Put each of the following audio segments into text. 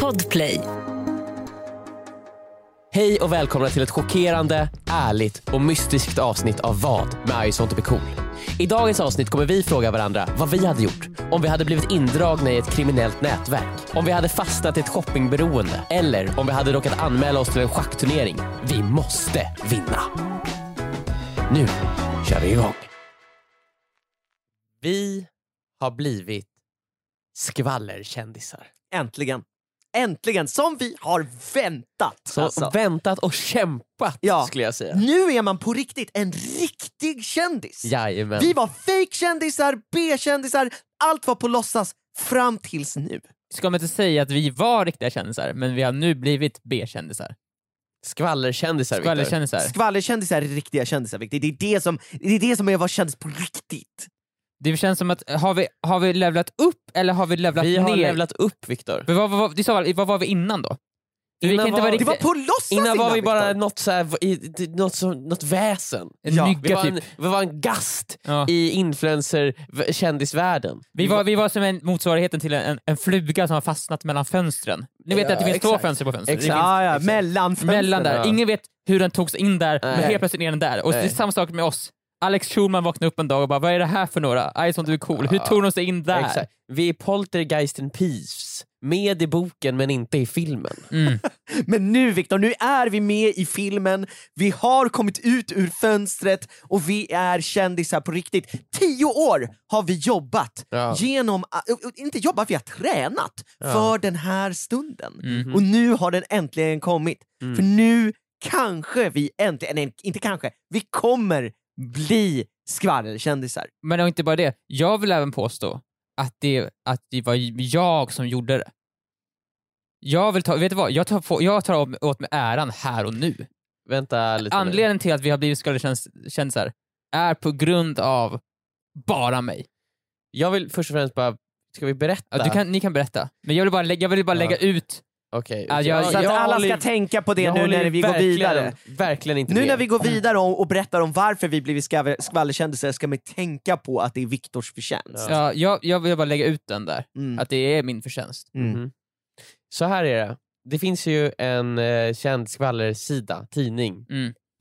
Podplay. Hej och välkomna till ett chockerande, ärligt och mystiskt avsnitt av Vad med I want to be cool. I dagens avsnitt kommer vi fråga varandra vad vi hade gjort om vi hade blivit indragna i ett kriminellt nätverk, om vi hade fastnat i ett shoppingberoende eller om vi hade råkat anmäla oss till en schackturnering. Vi måste vinna. Nu kör vi igång. Vi har blivit skvallerkändisar. Äntligen. Äntligen, som vi har väntat! Så alltså. väntat och kämpat Ja. skulle jag säga. Nu är man på riktigt en riktig kändis! Jajamän. Vi var fake-kändisar, B-kändisar, allt var på låtsas fram tills nu. Ska man inte säga att vi var riktiga kändisar, men vi har nu blivit B-kändisar? Skvallerkändisar. Skvallerkändisar. Skvallerkändisar är riktiga kändisar, Victor. Det är det som, det är, det som är att vara kändis på riktigt. Det känns som att, har vi, har vi levlat upp eller har vi levlat Vi ner? har levlat upp Viktor. Vad, vad, vad, vad var vi innan då? Vi Innan kan inte var- vara Det var riktigt... på låtsas Innan var vi bara något, så här, något, som, något väsen. En Ja, Vi var, en, typ. vi var en gast Ja. i influencer-kändisvärlden. Vi var, vi var som en motsvarigheten till en, en fluga som har fastnat mellan fönstren. Ni vet Ja, att det finns två exakt. fönster på fönstret. Exakt. Finns Ja, mellan fönstren. mellan där. Ja. Ingen vet hur den tog sig in där, men Nej. helt plötsligt är den där. Och det är Nej. samma sak med oss. Alex Schulman vaknade upp en dag och bara, vad är det här för några? Ison du är cool. Hur tog de sig in där? Exakt. Vi är Poltergeist in Peace. Med i boken men inte i filmen. Mm. Men nu Viktor, nu är vi med i filmen, vi har kommit ut ur fönstret och vi är kändisar på riktigt. Tio år har vi jobbat Ja. genom, inte jobbat, vi har tränat för den här stunden. Mhm. Och nu har den äntligen kommit. Mm. För nu kanske vi äntligen, nej inte kanske, vi kommer bli skvallerkändisar. Men det var inte bara det, jag vill även påstå att det, att det var jag som gjorde det. Jag vill ta, vet du vad, jag tar, på, jag tar åt- mig äran här och nu. Vänta lite nu. Anledningen till att vi har blivit skvallerkändisar är på grund av bara mig. Jag vill först och främst bara, ska vi berätta? Ja, du kan, ni kan berätta, men jag vill bara, lä- jag vill bara Ja. lägga ut, Okej. Ja, jag- Så att alla ska tänka på det nu när vi går vidare. Verkligen inte Nu med. när vi går vidare och, och berättar om varför vi blivit skvaller- skvallerkändisar ska man tänka på att det är Viktors förtjänst. ja, jag, jag vill bara lägga ut den där, Mm. att det är min förtjänst. Mm. Mhm. Så här är det. Det finns ju en eh, känd skvallersida, tidning,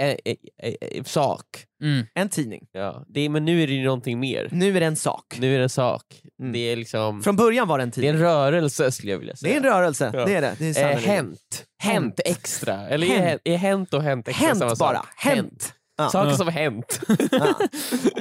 Eh, eh, eh, sak. Mm. En tidning. Ja. Det är, men nu är det ju någonting mer. Nu är det en sak. Nu är det en sak. Mm. Det är liksom Från början var det en det är tidning. en rörelse skulle jag vilja Det säga. är en rörelse, Ja. det är det. det är eh, sannerligen. hänt. Hänt extra. Eller är, Hänt. hänt. är hänt och hänt extra samma Hänt sak? bara, hänt. Ja. Saker som har hänt. Ja.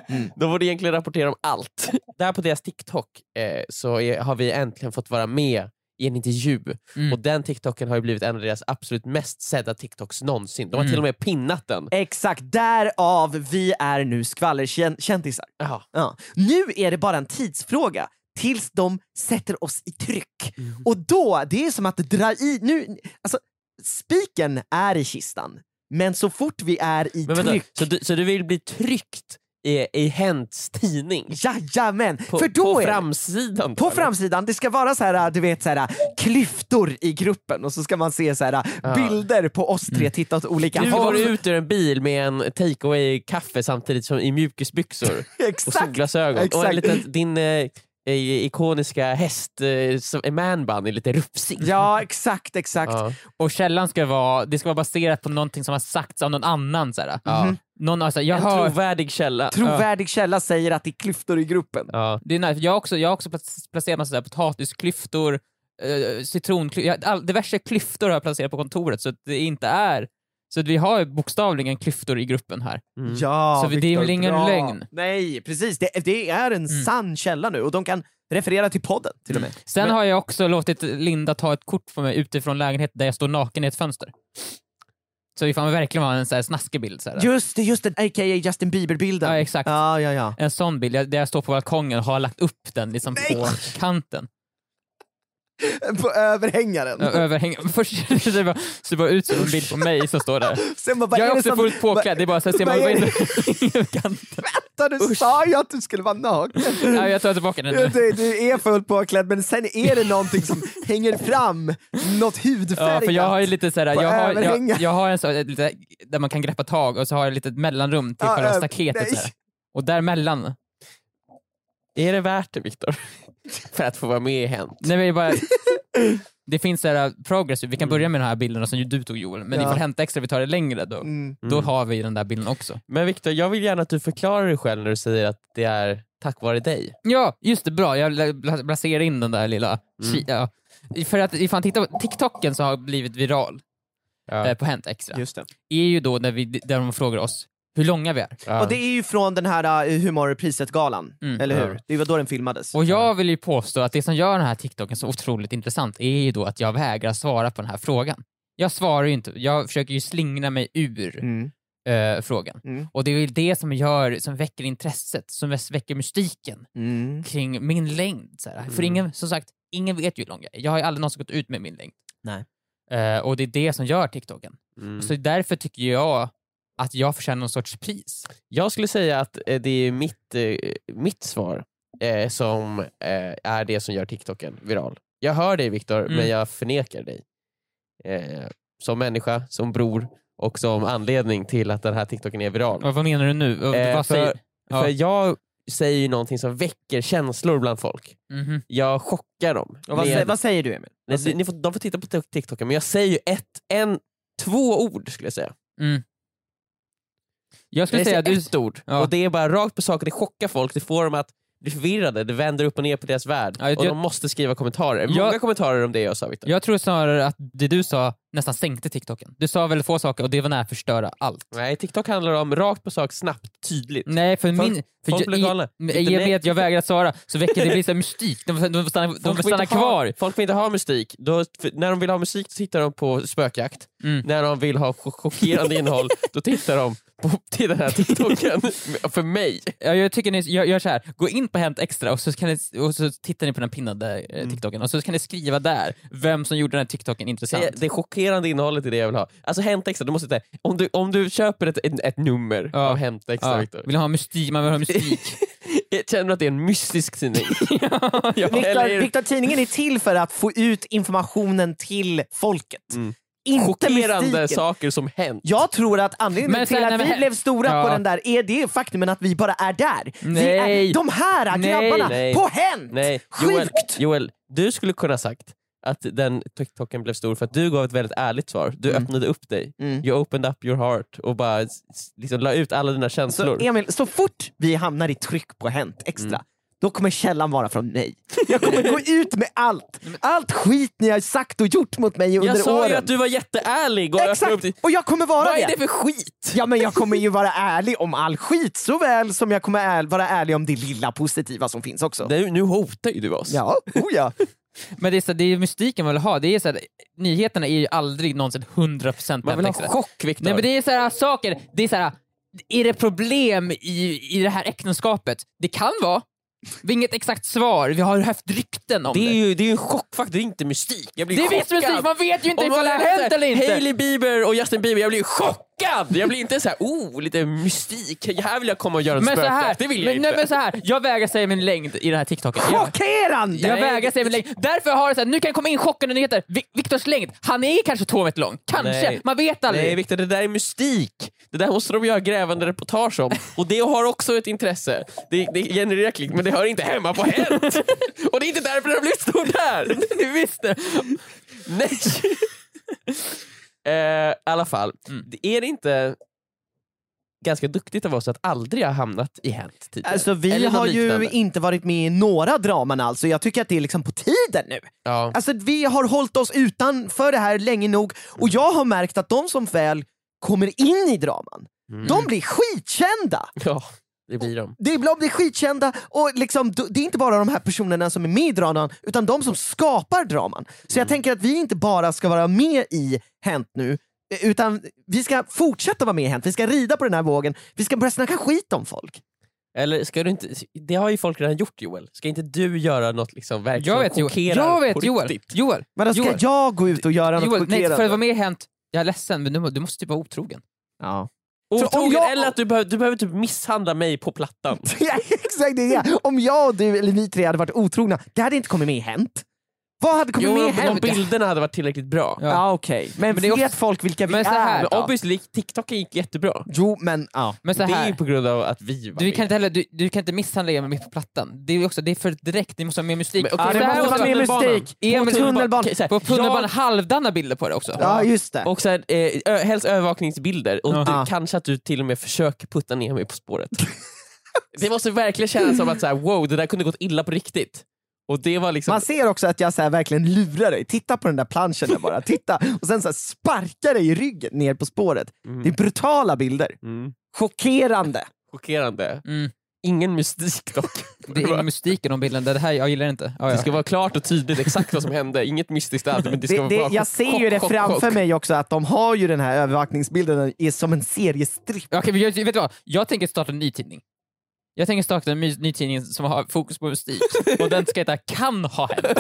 Mm. De borde egentligen rapportera om allt. Där på deras TikTok eh, så är, har vi äntligen fått vara med i en intervju Mm. och den TikToken har ju blivit en av deras absolut mest sedda TikToks någonsin. De har Mm. till och med pinnat den. Exakt, därav vi är nu skvallerkändisar. Ja. Ja. Nu är det bara en tidsfråga tills de sätter oss i tryck. Mm. Och då, det är som att dra i... Nu, alltså, spiken är i kistan, men så fort vi är i vänta, tryck... så, du, så du vill bli tryckt i, i Hents tidning? Jajamän! På, för då på är framsidan? På eller? framsidan, det ska vara så här, du vet, så här, klyftor i gruppen och så ska man se så här, Ja. bilder på oss tre titta åt olika Du går håll. ut ur en bil med en take away kaffe samtidigt som i mjukisbyxor och Exakt! solglasögon. Och en Exakt. liten, din eh, ikoniska häst, eh, som är manbun, är lite rufsig. Ja, exakt, exakt. Ja. Och källan ska vara, det ska vara baserat på någonting som har sagts av någon annan. Såhär. Ja. Någon, alltså, jag En hör, trovärdig källa. Trovärdig källa säger att det är klyftor i gruppen. Ja. det är nice. Jag har också, jag har också plac- placerat massa sådär potatisklyftor, uh, citronklyftor, all, diverse klyftor har jag placerat på kontoret så att det inte är så att vi har bokstavligen klyftor i gruppen här. Mm. Ja, Så det är väl ingen bra. lögn? Nej, precis. Det, det är en sann källa nu och de kan referera till podden till och med. Sen har jag också låtit Linda ta ett kort på mig utifrån lägenheten där jag står naken i ett fönster. Så ifall man verkligen har en så här snaskig bild. Så här. Just det, just det, a.k.a. Justin Bieber-bilden. Ja, exakt. Ja, ja, ja. En sån bild, jag- där jag står på balkongen och har lagt upp den liksom på kanten. På överhängaren. Ö- Överhäng... Först ser det bara, det bara ut som en bild på mig som står där. Sen bara, Jag är också som- fullt påklädd, det är bara så här, ser man vad. Vänta, du sa ju att du skulle vara naken. Ja, jag tar tillbaka den nu. Du, du är fullt påklädd men sen är det någonting som hänger fram, något hudfärgat. Ja, för jag har ju lite såhär, jag har, jag, jag har en så, lite, där man kan greppa tag och så har jag ett litet mellanrum till Ja, själva staketet. Så. Och däremellan, Är det värt det Viktor? För att få vara med i Hänt? nej, men det bara, Det finns så här progressive, vi kan börja med de här bilderna som ju du tog Joel, men Ja. ifall Hänt Extra vi tar det längre då, Mm. då har vi den där bilden också. Men Viktor, jag vill gärna att du förklarar dig själv när du säger att det är tack vare dig. Ja, just det, bra. Jag placerar in den där lilla... Mm. Ja. För att ifall man tittar på TikToken som har blivit viral Ja. eh, på Hänt Extra, Just det. är ju då när vi, där de frågar oss hur långa vi är. Och det är ju från den här uh, humorpriset-galan, Mm. eller hur? Det var då den filmades. Och jag vill ju påstå att det som gör den här TikToken så otroligt intressant är ju då att jag vägrar svara på den här frågan. Jag svarar ju inte, jag försöker ju slingra mig ur Mm. eh, frågan. Mm. Och det är ju det som gör, som väcker intresset, som väcker mystiken Mm. kring min längd. Så här. För Mm. ingen, som sagt, ingen vet ju hur lång jag är. Jag har ju aldrig någonsin gått ut med min längd. Nej. Eh, och det är det som gör TikToken. Mm. Så därför tycker jag att jag förtjänar någon sorts pris. Jag skulle säga att eh, det är mitt, eh, mitt svar eh, som eh, är det som gör TikToken viral. Jag hör dig Viktor, Mm. men jag förnekar dig. Eh, som människa, som bror och som anledning till att den här TikToken är viral. Vad, vad menar du nu? Eh, vad för- säger... Ja. För jag säger ju någonting som väcker känslor bland folk. Mhm. Jag chockar dem. Och vad, med- vad säger du Emil? Ni- ni får, de får titta på TikToken, men jag säger ju ett, en, två ord skulle jag säga. Mm. Jag skulle Jag säga du... ett ord, Ja. och det är bara rakt på sak, det chockar folk, det får dem att bli förvirrade, det vänder upp och ner på deras värld. Ja, jag- och de måste skriva kommentarer. Jag- Många kommentarer om det jag sa Viktor. Jag tror snarare att det du sa nästan sänkte TikToken. Du sa väldigt få saker och det var nära att förstöra allt. Nej, TikTok handlar om rakt på sak, snabbt, tydligt. Nej, för Folk- min... För folk jag, blir galna. jag nej. vet, jag vägrar svara, så väcker det blir så mystik. De, de, stanna, de vill stanna inte ha- kvar. Folk vill inte ha mystik. Då, när de vill ha musik så tittar de på spökjakt. Mm. När de vill ha chock- chockerande innehåll, då tittar de till den här TikToken. för mig. Ja, jag tycker ni gör, gör så här. gå in på Hänt Extra och så, kan ni, och så tittar ni på den pinnade eh, TikToken och så kan ni skriva där vem som gjorde den här TikToken intressant. Det, det chockerande innehållet är det jag vill ha. Alltså Hänt Extra, du måste säga, om du, om du köper ett, ett, ett nummer Ja. av Hänt Extra ja. Viktor, Vill ha mystik, man vill ha mystik. känner du att det är en mystisk tidning? ja, ja. Viktor, tidningen är till för att få ut informationen till folket. Mm. Inte Chockerande mystiken. saker som hänt. Jag tror att anledningen Men till sen- att nej, vi blev stora på Ja. den där är det faktumen att vi bara är där. Nej. är, de här Nej. grabbarna Nej. på Hänt! Nej, Joel, Sjukt! Joel, du skulle kunna sagt att den TikToken blev stor för att du gav ett väldigt ärligt svar. Du Mm. öppnade upp dig. Mm. You opened up your heart och bara liksom la ut alla dina Så känslor. Emil, så fort vi hamnar i tryck på Hänt Extra, Mm. Då kommer källan vara från mig. Jag kommer gå ut med allt! Allt skit ni har sagt och gjort mot mig under jag sa åren. ju att du var jätteärlig och Exakt! dig. Och jag kommer vara Vad är det! det för skit? Ja men jag kommer ju vara ärlig om all skit såväl som jag kommer är, vara ärlig om det lilla positiva som finns också. Nu, nu hotar ju du oss. Ja, oh ja. Men det är, så, det är mystiken man vill ha. Det är så här, nyheterna är ju aldrig någonsin 100% Man vill ha chock Viktor. Nej men det är så här saker, det är så här, är det problem i, i det här äktenskapet? Det kan vara. Vi har inget exakt svar, vi har haft rykten om det det. är ju det är ju en chockfaktor, det är inte mystik. Jag blir det är chockad. visst mystik, man vet ju inte Om ifall det har hänt eller inte. Hailey Bieber och Justin Bieber, jag blir chockad! Jag blir inte så här, oh, lite mystik. Här vill jag komma och göra en Men så här, spökjakt. Det vill jag men, inte. nej, men så här, jag vägrar säga min längd i den här TikToken. Jag, Chockerande! jag vägrar säga min längd. Därför har det så här, nu kan det komma in chockande nyheter. Vi- Viktors längd, han är kanske två meter lång. Kanske, Nej. man vet aldrig. Nej Viktor, det där är mystik. Det där måste de göra grävande reportage om. Och det har också ett intresse. Det, det genererar klick, men det hör inte hemma på Hänt. och det är inte därför det har blivit stort där. du visste. Nej. Eh, I alla fall, Mm. det är det inte ganska duktigt av oss att aldrig ha hamnat i Hänt tidigare? Alltså vi har ju inte varit med i några draman alls och jag tycker att det är liksom på tiden nu. Ja. Alltså vi har hållit oss utanför det här länge nog och jag har märkt att de som väl kommer in i draman, Mm. de blir skitkända! ja, det blir de. Det blir, blir skitkända och liksom, det är inte bara de här personerna som är med i draman utan de som skapar draman. Så jag tänker att vi inte bara ska vara med i Hänt nu eh, utan vi ska fortsätta vara med i Hänt, vi ska rida på den här vågen, vi ska börja snacka skit om folk. Eller ska du inte, det har ju folk redan gjort Joel. Ska inte du göra något liksom verkligen Jag vet, Joel. chockerar Jag vet på Joel. riktigt? Joel. Men då ska Joel. jag gå ut och göra något Joel, nej, chockerande? för att vara med i Hänt, jag är ledsen men du, du måste typ vara otrogen. Ja. Otrogen, jag- eller att du behöver, du behöver typ misshandla mig på plattan. Ja, exakt det är det. Om jag och du, eller vi tre hade varit otrogna, det hade inte kommit med i Hänt. Vad hade kommit Jo, med de, de hänt? bilderna hade varit tillräckligt bra. Ja. Ja, okej. Men, Men det är vet också- folk vilka vi Men så här, är? Men obviously, TikTok gick jättebra. Jo, men ja. Men så det är här, ju på grund av att vi var du med. kan inte heller, du, du kan inte misshandla Emil mitt på plattan. Det är, också, det är för direkt, det måste vara mer mystik. Men okej, Ja, det här måste vara mer mystik. På tunnelbanan. Här, På tunnelbanan, jag- halvdana bilder på det också. Ja, just det. Och så här, eh, ö, helst övervakningsbilder, och Ja. du, Ja. kanske att du till och med försöker putta ner mig på spåret. det måste verkligen kännas som att så här, wow, det där kunde gått illa på riktigt. Och det var liksom... Man ser också att jag så här verkligen lurar dig. Titta på den där planschen där bara. Titta. Och sen så här sparkar dig i ryggen ner på spåret. Mm. Det är brutala bilder. Mm. Chockerande. Chockerande. Mm. Ingen mystik dock. Det är ingen mystik i de bilderna, det här, jag gillar det inte. Ja, Det ska vara klart och tydligt exakt vad som hände, inget mystiskt alls. Men det ska Det, vara det, bara jag chock, ser ju det chock, framför chock. mig också, att de har ju den här övervakningsbilden är som en seriestripp. Okej, jag, vet du vad? Jag tänker starta en ny tidning. Jag tänker starta en ny tidning som har fokus på mystik, och den ska heta Kan ha hänt.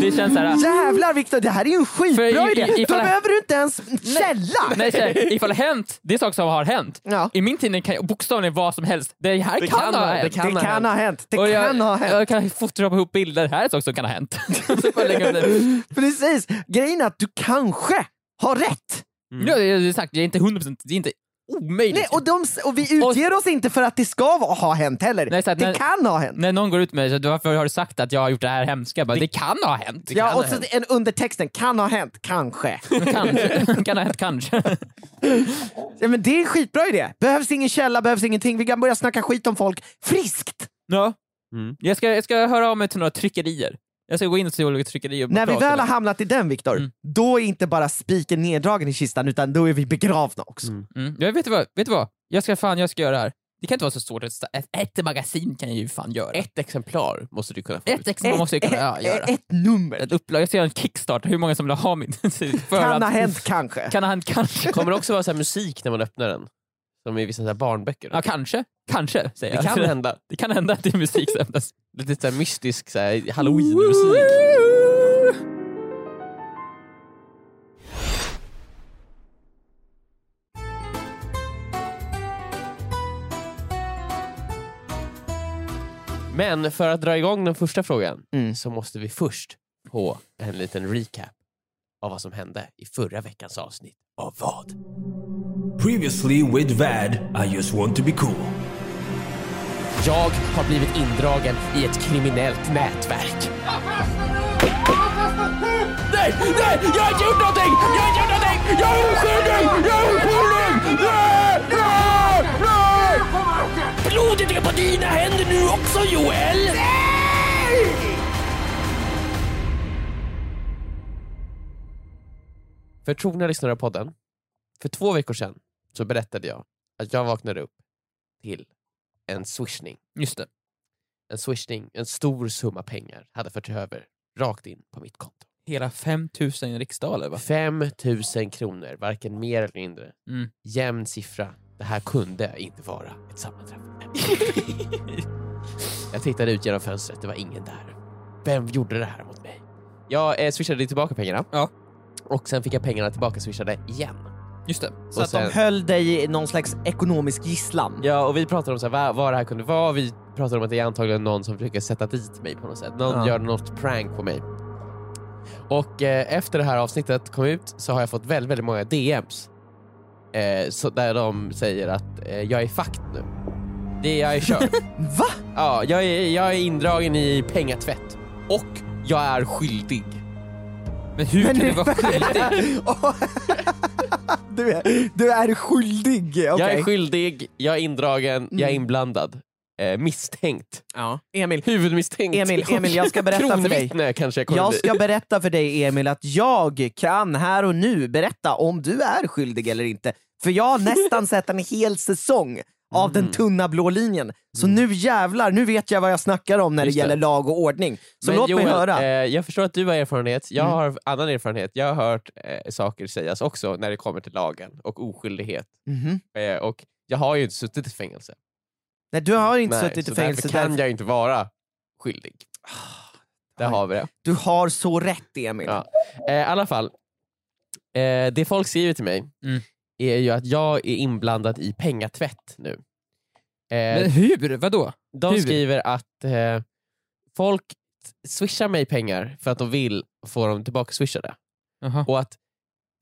Det känns såhär... Jävlar Viktor, det här är ju en skitbra i- idé! i- Då behöver du inte ens källa! Nej, här, ifall det hänt, det är saker som har hänt. Ja. I min tidning kan jag bokstavligen vad som helst. Det här Det kan, kan ha hänt. det kan det ha kan hänt. ha hänt. Det Och jag, kan ha hänt. Jag kan photoshopa ihop bilder, här är saker som kan ha hänt. det. Precis! Grejen är att du kanske har rätt. Mm. Ja, det är sagt, jag är inte 100%, det är inte omöjligt. Nej, och, de, och vi utger oss inte för att det ska vara- ha hänt heller. Nej, det när- kan ha hänt. När någon går ut med det, så varför har du sagt att jag har gjort det här hemska? Bara, det, kan ha hänt. Ja, och så en undertexten, kan ha hänt, kanske. Kanske. kan ha hänt, kanske. Ja, men det är en skitbra idé. Behövs ingen källa, behövs ingenting. Vi kan börja snacka skit om folk friskt. Ja. Mm. Jag, ska, jag ska höra av mig till några tryckerier. Jag ska gå in till olika tryckerier och När vi väl har hamnat i den Viktor, Mm. då är inte bara spiken neddragen i kistan utan då är vi begravna också. Mm. Mm. Jag vet du vad? Vet du vad? Jag ska fan, jag ska göra det här. Det kan inte vara så svårt. Ett, ett, ett magasin kan jag ju fan göra. Ett exemplar måste du kunna få Ett ut. exemplar måste jag kunna ja, ett, göra. ett nummer. Ett upplag. Jag ska göra en kickstart. Hur många som vill ha min? För Kan att- ha hänt kanske. Kan ha hänt, kanske. Kommer det också vara så här musik när man öppnar den? Som i vissa så här barnböcker. Ja, kanske. Kanske, säger det jag. kan hända. Det kan hända att det är musik som öppnas. Lite så här mystisk så här, halloween-musik. Men för att dra igång den första frågan Mm. så måste vi först få en liten recap av vad som hände i förra veckans avsnitt av vad? Previously with Vad, I just want to be cool. Jag har blivit indragen i ett kriminellt nätverk. Nej, nej, jag har inte gjort någonting! Jag har inte gjort någonting! Jag är oskyldig! Jag är oskyldig! Nej, nej, nej! Blodet är på dina händer nu också Joel! För trogna lyssnare av podden, för två veckor sedan så berättade jag att jag vaknade upp till en swishning. Just det. En swishning, en stor summa pengar hade förts över rakt in på mitt konto. Hela 5000 riksdaler va? 5000 kronor, varken mer eller mindre. Mm. Jämn siffra. Det här kunde inte vara ett sammanträffande. jag tittade ut genom fönstret, det var ingen där. Vem gjorde det här mot mig? Jag eh, swishade tillbaka pengarna. Ja. Och sen fick jag pengarna tillbaka swishade igen. Just det. Så Och att sen- de höll dig i någon slags ekonomisk gisslan. Ja, och vi pratade om så här, vad, vad det här kunde vara. Vi pratade om att det är antagligen någon som försöker sätta dit mig på något sätt. Någon Ja. gör något prank på mig. Och eh, efter det här avsnittet kom ut så har jag fått väldigt, väldigt många DMs. Eh, så där de säger att eh, jag är fakt nu. Det jag är körd. Va? ja, jag är, jag är indragen i pengatvätt. Och jag är skyldig. Men hur kan du vara skyldig? du, är, du är skyldig. okej. Jag är skyldig, jag är indragen, jag är Mm. inblandad. Eh, misstänkt. Ja. Emil, Huvudmisstänkt. Emil, Emil, jag ska berätta för dig. Kanske jag Jag ska berätta för dig Emil att jag kan här och nu berätta om du är skyldig eller inte. För jag har nästan sett en hel säsong av den Mm. tunna blå linjen. Så nu jävlar, nu vet jag vad jag snackar om när Just det gäller det. lag och ordning. Så Men låt mig Joel, höra. Eh, jag förstår att du har erfarenhet, jag Mm. har annan erfarenhet. Jag har hört eh, saker sägas också när det kommer till lagen och oskyldighet. Mhm. Eh, och jag har ju inte suttit i fängelse. Nej, du har inte Nej, suttit så i fängelse. Därför kan därför- jag inte vara skyldig. Där Oj. har vi det. Du har så rätt Emil. Ja. Eh, I alla fall, eh, det folk skriver till mig Mm. Är ju att jag är inblandad i pengatvätt nu. Eh, Men hur? Vadå? De hur? skriver att eh, folk swishar mig pengar för att de vill få dem tillbaka swishade. Jaha. Och att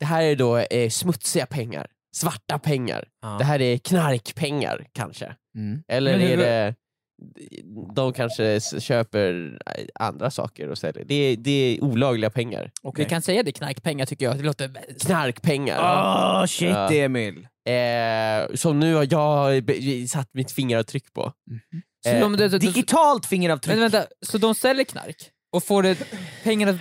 det här är då eh, smutsiga pengar, svarta pengar. Det här är knarkpengar kanske. Mm. Eller Men är hur- det de kanske köper eh, andra saker och säljer. Det är, det är olagliga pengar. Vi kan säga det knarkpengar tycker jag, det låter... Knarkpengar. Åh shit Ja. Emil! Eh, som nu har jag be- satt mitt fingeravtryck på. Så Eh, de, de, de, Digitalt fingeravtryck. men vänta, så de säljer knark och får det pengarna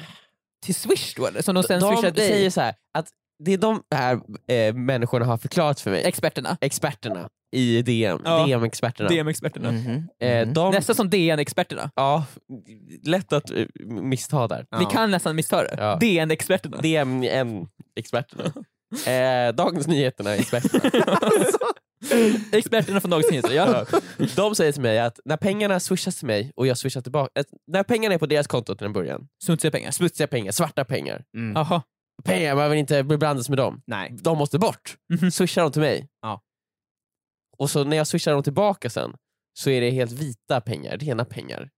till swish då eller? Som de sen swishar de dig? säger så här, att det de här eh, människorna har förklarat för mig, Experterna? experterna i DM, Ja. DM-experterna, DM-experterna. Mhm. eh, Mhm. de, Nästan som DN-experterna. ja, lätt att eh, missta där. Ja. Vi kan nästan missta det. Ja. DN-experterna. DMN-experterna. Eh, Dagens Nyheterna-experterna. Experterna från Dagens Nyheter, ja. De säger till mig att när pengarna swishas till mig och jag swishar tillbaka, att när pengarna är på deras konto till en början, Smutsiga pengar. smutsiga pengar, svarta pengar, Mm. Jaha. Pengar behöver inte blandas med dem. Nej. De måste bort. Mhm. Swishar de till mig. Ja. Och så när jag swishar dem tillbaka sen, så är det helt vita pengar, rena pengar.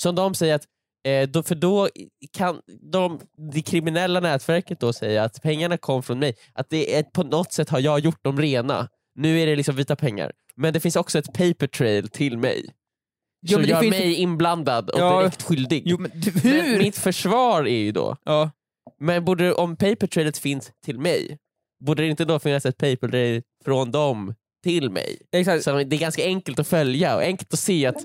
Som de säger att, eh, då, för då kan de, det kriminella nätverket då säga att pengarna kom från mig, att det är, på något sätt har jag gjort dem rena. Nu är det liksom vita pengar. Men det finns också ett paper trail till mig. Jo, så gör finns- mig inblandad och Ja. direkt skyldig. Jo men du, Men hur? mitt försvar är ju då, Ja. Men borde, om paper trailet finns till mig, borde det inte då finnas ett paper trail från dem till mig? Exakt. Så det är ganska enkelt att följa och enkelt att se att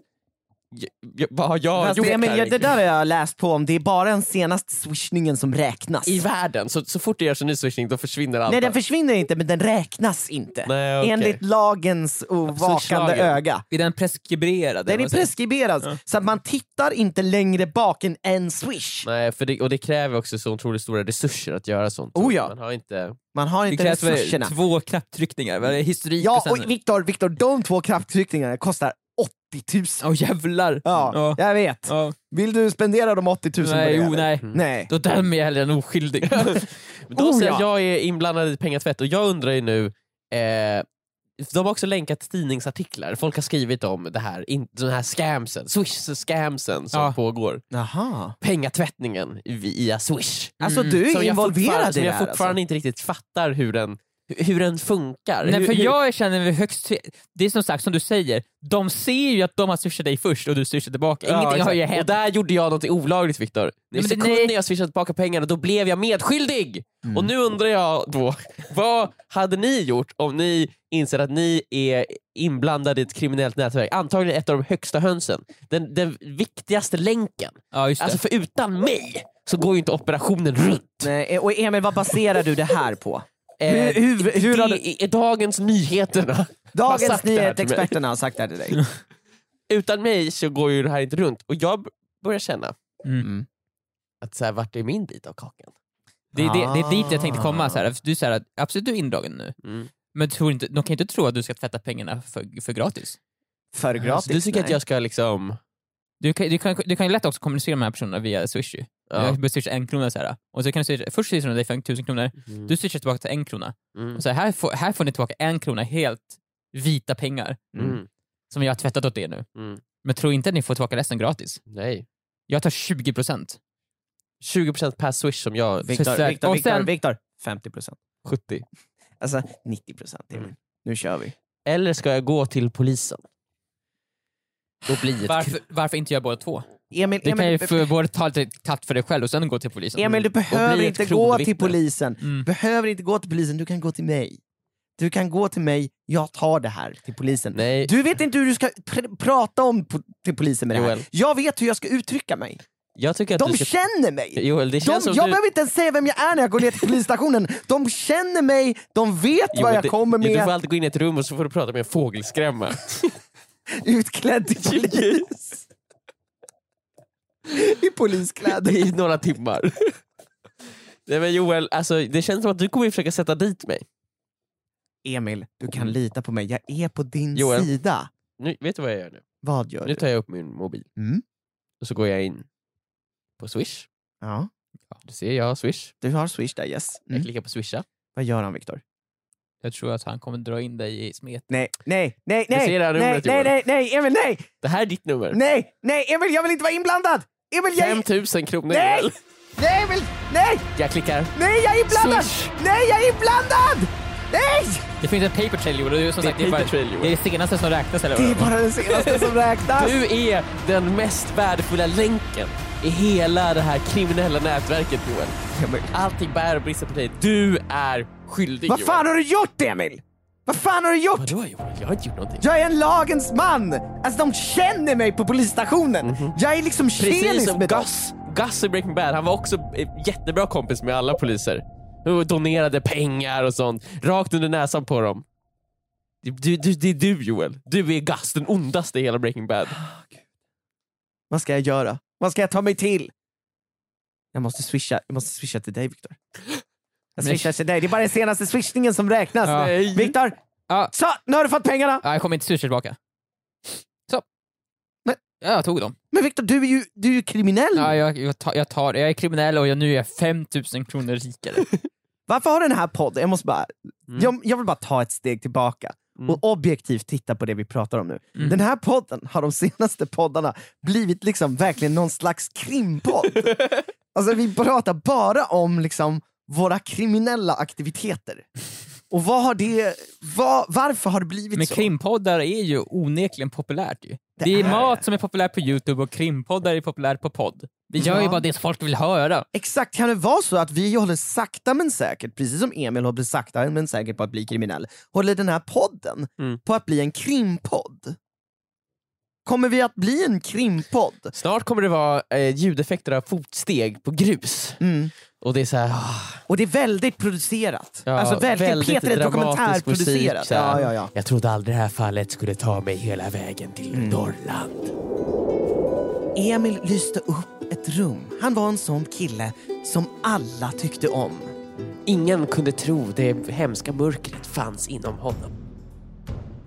vad har jag Fast gjort Emil, här det där har jag läst på om, det är bara den senaste swishningen som räknas. i världen? Så, så fort det görs en ny swishing då försvinner allt. Nej den försvinner inte men den räknas inte. Nej, okej. Enligt lagens och vakande Swishlagen. öga. Är den preskriberad? Den är preskriberad, Ja. så att man tittar inte längre bak än en swish. Nej, för det, och det kräver också så otroligt stora resurser att göra sånt. Oh ja. Man har inte... Man har Det inte väl resurserna. två knapptryckningar, det? historik Ja, och sen... och Viktor, Viktor, de två krafttryckningarna kostar 80 000. Åh jävlar! Ja, Ja. jag vet. Ja. Vill du spendera de 80 000 på Nej, det? jo, eller? nej. Nej. Då dömer jag hellre en oskyldig. Då Oh, säger ja. jag är inblandad i pengatvätt och jag undrar ju nu, eh, de har också länkat tidningsartiklar, folk har skrivit om det här, in, den här scamsen, swish-scamsen som Ja. pågår. Jaha. Pengatvättningen via swish. Alltså Mm. du är Som jag involverad fortfarande- i som det jag här fortfarande alltså. inte riktigt fattar hur den, hur den funkar. Nej, hur, för hur, jag känner mig högst Det är som sagt, som du säger, de ser ju att de har swishat dig först och du swishar tillbaka. Ja, Ingenting har ju Och hänt. där gjorde jag något olagligt Viktor. I sekunden jag swishade tillbaka pengarna då blev jag medskyldig! Mm. Och nu undrar jag då, vad hade ni gjort om ni inser att ni är inblandade i ett kriminellt nätverk? Antagligen ett av de högsta hönsen. Den, den viktigaste länken. Ja, just det. Alltså för utan mig så går ju inte operationen runt. Nej, och Emil, vad baserar du det här på? Eh, Hur- hur- hur det har du- är Dagens Nyheterna. Dagens. Nyhet-experterna har sagt det här till dig. Utan mig så går ju det här inte runt. Och jag börjar känna Mm. att så här, vart är min bit av kakan? Det, det, det är dit jag tänkte komma. Så här. Du säger att absolut du är indragen nu, Mm. men tror inte, de kan inte tro att du ska tvätta pengarna för, för gratis. För gratis? Så du tycker att nej. jag ska liksom... Du kan, du, kan, du kan ju lätt också kommunicera med de här personerna via Swish. Ja. Jag swisha en krona så här. Och så kan du swisha, först swishar de dig för en tusen kronor, Mm. du swishar tillbaka till en krona. Mm. Och så här, här, får, här får ni tillbaka en krona helt vita pengar Mm. som jag har tvättat åt er nu. Mm. Men tro inte att ni får tillbaka resten gratis. Nej. Jag tar 20%. 20% per swish som jag... Viktor. 50 procent. 70. Alltså 90 procent. Mm. Nu kör vi. Eller ska jag gå till polisen? Och bli ett... Varför, varför inte göra båda två? Emil, Du kan ju Emil, för, både ta lite katt för dig själv och sen gå till polisen. Emil, du behöver inte gå till polisen. Mm. behöver inte gå till polisen, du kan gå till mig. Du kan gå till mig, jag tar det här till polisen. Nej. Du vet inte hur du ska pr- prata om po- till polisen med det Joel. här. Jag vet hur jag ska uttrycka mig. Jag tycker att De du ska... känner mig! Joel, det De, känns som jag du... behöver inte ens säga vem jag är när jag går ner till polisstationen. De känner mig, de vet vad Joel, jag det- kommer Du får med, alltid gå in i ett rum och så får du prata med en fågelskrämma. utklädd till polis. I poliskläder. I några timmar. Nej men Joel, alltså, det känns som att du kommer försöka sätta dit mig. Emil, du kan lita på mig, jag är på din Joel. sida. Nu, vet du vad jag gör nu? Vad gör Nu du? tar jag upp min mobil Mm. och så går jag in på swish. Ja, Ja, du ser, jag har swish. du har swish där, yes. Jag Mm. klickar på swisha. Vad gör han Viktor? Jag tror att han kommer dra in dig i smet. Nej, nej, nej, nej, det nej, nej, Joel. nej, nej, Emil, nej, Det här är ditt nummer. nej, nej, Emil, jag vill inte vara inblandad! Emil, jag är... 5000 kronor Nej! Emil. Nej, Emil! Nej! Jag klickar. Nej, jag är inblandad! Swish. Nej, jag är inblandad! Nej! Det finns en paper trail Joel, det Det sagt det är, bara, trail, det är det senaste som räknas eller Det är bara den senaste som räknas. Du är den mest värdefulla länken i hela det här kriminella nätverket Joel. Allting bär och brister på dig. Du är skyldig Vad fan har du gjort, Emil? Vad fan har du gjort? Vadå Joel? Jag har inte gjort någonting. Jag är en lagens man! Alltså de känner mig på polisstationen. Jag är liksom tjenis med dem. Gus. Gus i Breaking Bad, han var också eh, jättebra kompis med alla poliser. Och donerade pengar och sånt, rakt under näsan på dem. Du, du, det är du Joel. Du är Gus, den ondaste i hela Breaking Bad. Vad ska jag göra? Vad ska jag ta mig till? Jag måste swisha, jag måste swisha till dig Viktor. Jag swishar till dig, det är bara den senaste swishningen som räknas. Ja. Viktor, Ja. så nu har du fått pengarna! Ja, jag kommer inte swisha tillbaka. Så. Men- Ja, jag tog dem. Men Viktor, du är ju, du är ju kriminell. Ja, jag, jag, tar, jag, tar, jag är kriminell och jag, nu är jag 5000 kronor rikare. Varför har den här podden, jag måste bara, Mm. jag, jag vill bara ta ett steg tillbaka Mm. och objektivt titta på det vi pratar om nu. Mm. Den här podden har de senaste poddarna blivit liksom verkligen någon slags krimpodd. alltså vi pratar bara om liksom våra kriminella aktiviteter. Och vad har det, vad, varför har det blivit Men så? krimpoddar är ju onekligen populärt ju. Det, Det är, är mat som är populärt på Youtube och krimpoddar är populärt på podd. Vi gör ju Ja. bara det som folk vill höra. Exakt, kan det vara så att vi håller sakta men säkert, precis som Emil håller sakta men säkert på att bli kriminell, håller den här podden Mm. på att bli en krimpodd? Kommer vi att bli en krimpodd? Snart kommer det vara eh, ljudeffekter av fotsteg på grus. Mm. Och det är så här, ah, Och det är väldigt producerat. Ja, alltså väldigt, väldigt Peter är dokumentärproducerat. Ja, ja, ja. Jag trodde aldrig det här fallet skulle ta mig hela vägen till Mm. Norrland. Emil lyste upp ett rum. Han var en sån kille som alla tyckte om. Ingen kunde tro det hemska mörkret fanns inom honom.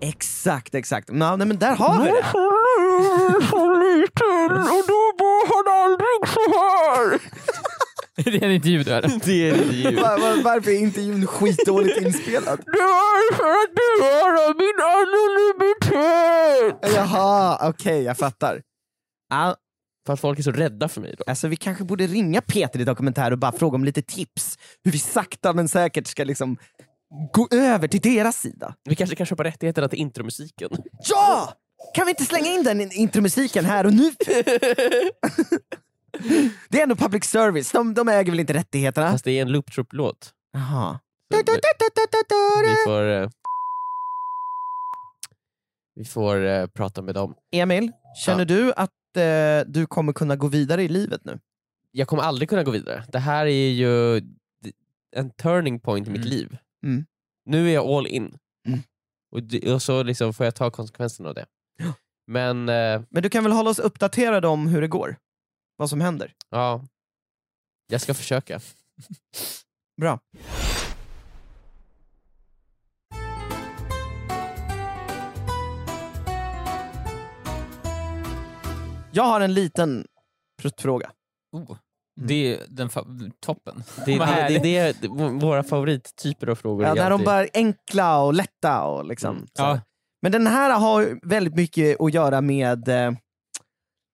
Exakt, exakt. Ja, nej, men där har vi det. så liten och då var han aldrig så här. det är en intervju du är. Det är ju. Var, var, varför är intervjun skitdåligt inspelad? Det var för att bevara min anonymitet. Jaha, okej jag fattar. Ja, För att folk är så rädda för mig då. alltså, vi kanske borde ringa Peter i Dokumentär och bara fråga om lite tips. Hur vi sakta men säkert ska liksom gå över till deras sida. Vi kanske kan köpa rättigheterna till intromusiken. Ja! Kan vi inte slänga in den intromusiken här och nu? Det är ändå public service, de, de äger väl inte rättigheterna? Fast det är en Loop Troop-låt. Jaha. Så Vi får... eh, Vi får eh, prata med dem. Emil, känner Ja. du att eh, du kommer kunna gå vidare i livet nu? Jag kommer aldrig kunna gå vidare. Det här är ju en turning point i mitt Mm. liv. Mm. Nu är jag all in. Mm. Och, och så liksom får jag ta konsekvenserna av det. Men eh, Men du kan väl hålla oss uppdaterade om hur det går? Vad som händer? ja, jag ska försöka. Bra. Jag har en liten pruttfråga. Oh, det är den toppen. Det, Vad det, det, det är det- våra favorittyper av frågor. Ja, när de bara är enkla och lätta. Och liksom, Mm. Ja. Men den här har väldigt mycket att göra med eh,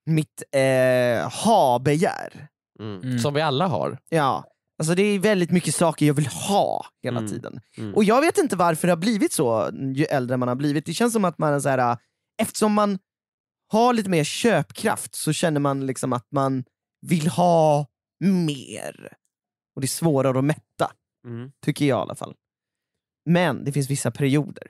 mitt eh, ha-begär. Mm. Mm. Som vi alla har. Ja. Alltså det är väldigt mycket saker jag vill ha hela Mm. tiden. Mm. Och jag vet inte varför det har blivit så ju äldre man har blivit. Det känns som att man är så här, eftersom man har lite mer köpkraft så känner man liksom att man vill ha mer. Och det är svårare att mätta, Mm. tycker jag i alla fall. Men det finns vissa perioder.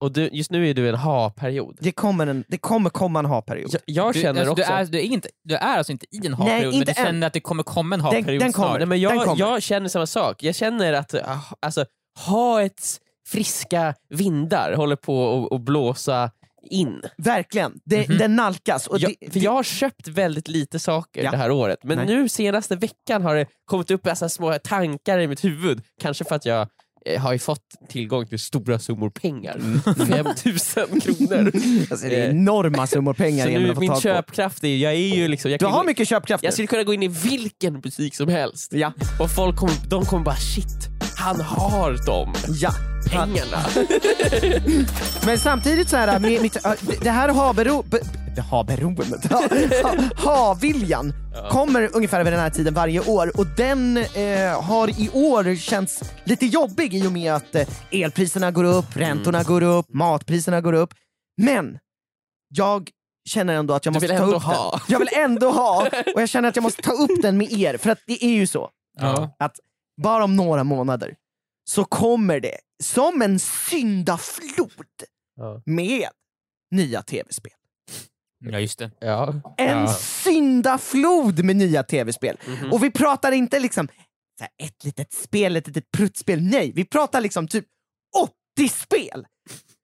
Och du, just nu är du i en ha-period. Det kommer, en, det kommer komma en ha-period. Jag, jag Du, känner alltså, också... du, är, du, är inte, du är alltså inte i en ha-period, men inte du än. känner att det kommer komma en Den- ha-period den kommer. snart. Nej, men Den jag, kommer. jag känner samma sak. Jag känner att ah, alltså, ha ett friska vindar håller på att- blåsa in. Verkligen, det, Mhm. den nalkas. Och Jag, det, för jag har köpt väldigt lite saker Ja. det här året, men Nej. nu senaste veckan har det kommit upp alltså, små tankar i mitt huvud. Kanske för att jag har ju fått tillgång till stora summor pengar. 5000 kronor. alltså, det är Eh, enorma summor pengar Så nu, min köpkraft är, jag är ju liksom... Jag, Du har mycket köpkraft jag nu. skulle kunna gå in i vilken butik som helst Ja. och folk kommer, de kommer bara shit, Han har dem Ja. pengarna. Men samtidigt så här, med, mitt, äh, det- här ha-bero, be, be, ha-beroendet, ha, ha, ha-viljan kommer ungefär vid den här tiden varje år och den eh, har i år känts lite jobbig i och med att eh, elpriserna går upp, räntorna går upp, matpriserna går upp. Men jag känner ändå att jag måste ta upp ha. den. Jag vill ändå ha och jag känner att jag måste ta upp den med er för att det är ju så Ja. att bara om några månader så kommer det som en syndaflod Ja. med nya tv-spel. ja, just det. Ja. En Ja. syndaflod med nya tv-spel. Mhm. Och vi pratar inte liksom så här, ett litet spel, ett litet pruttspel. Nej, vi pratar liksom typ 80 spel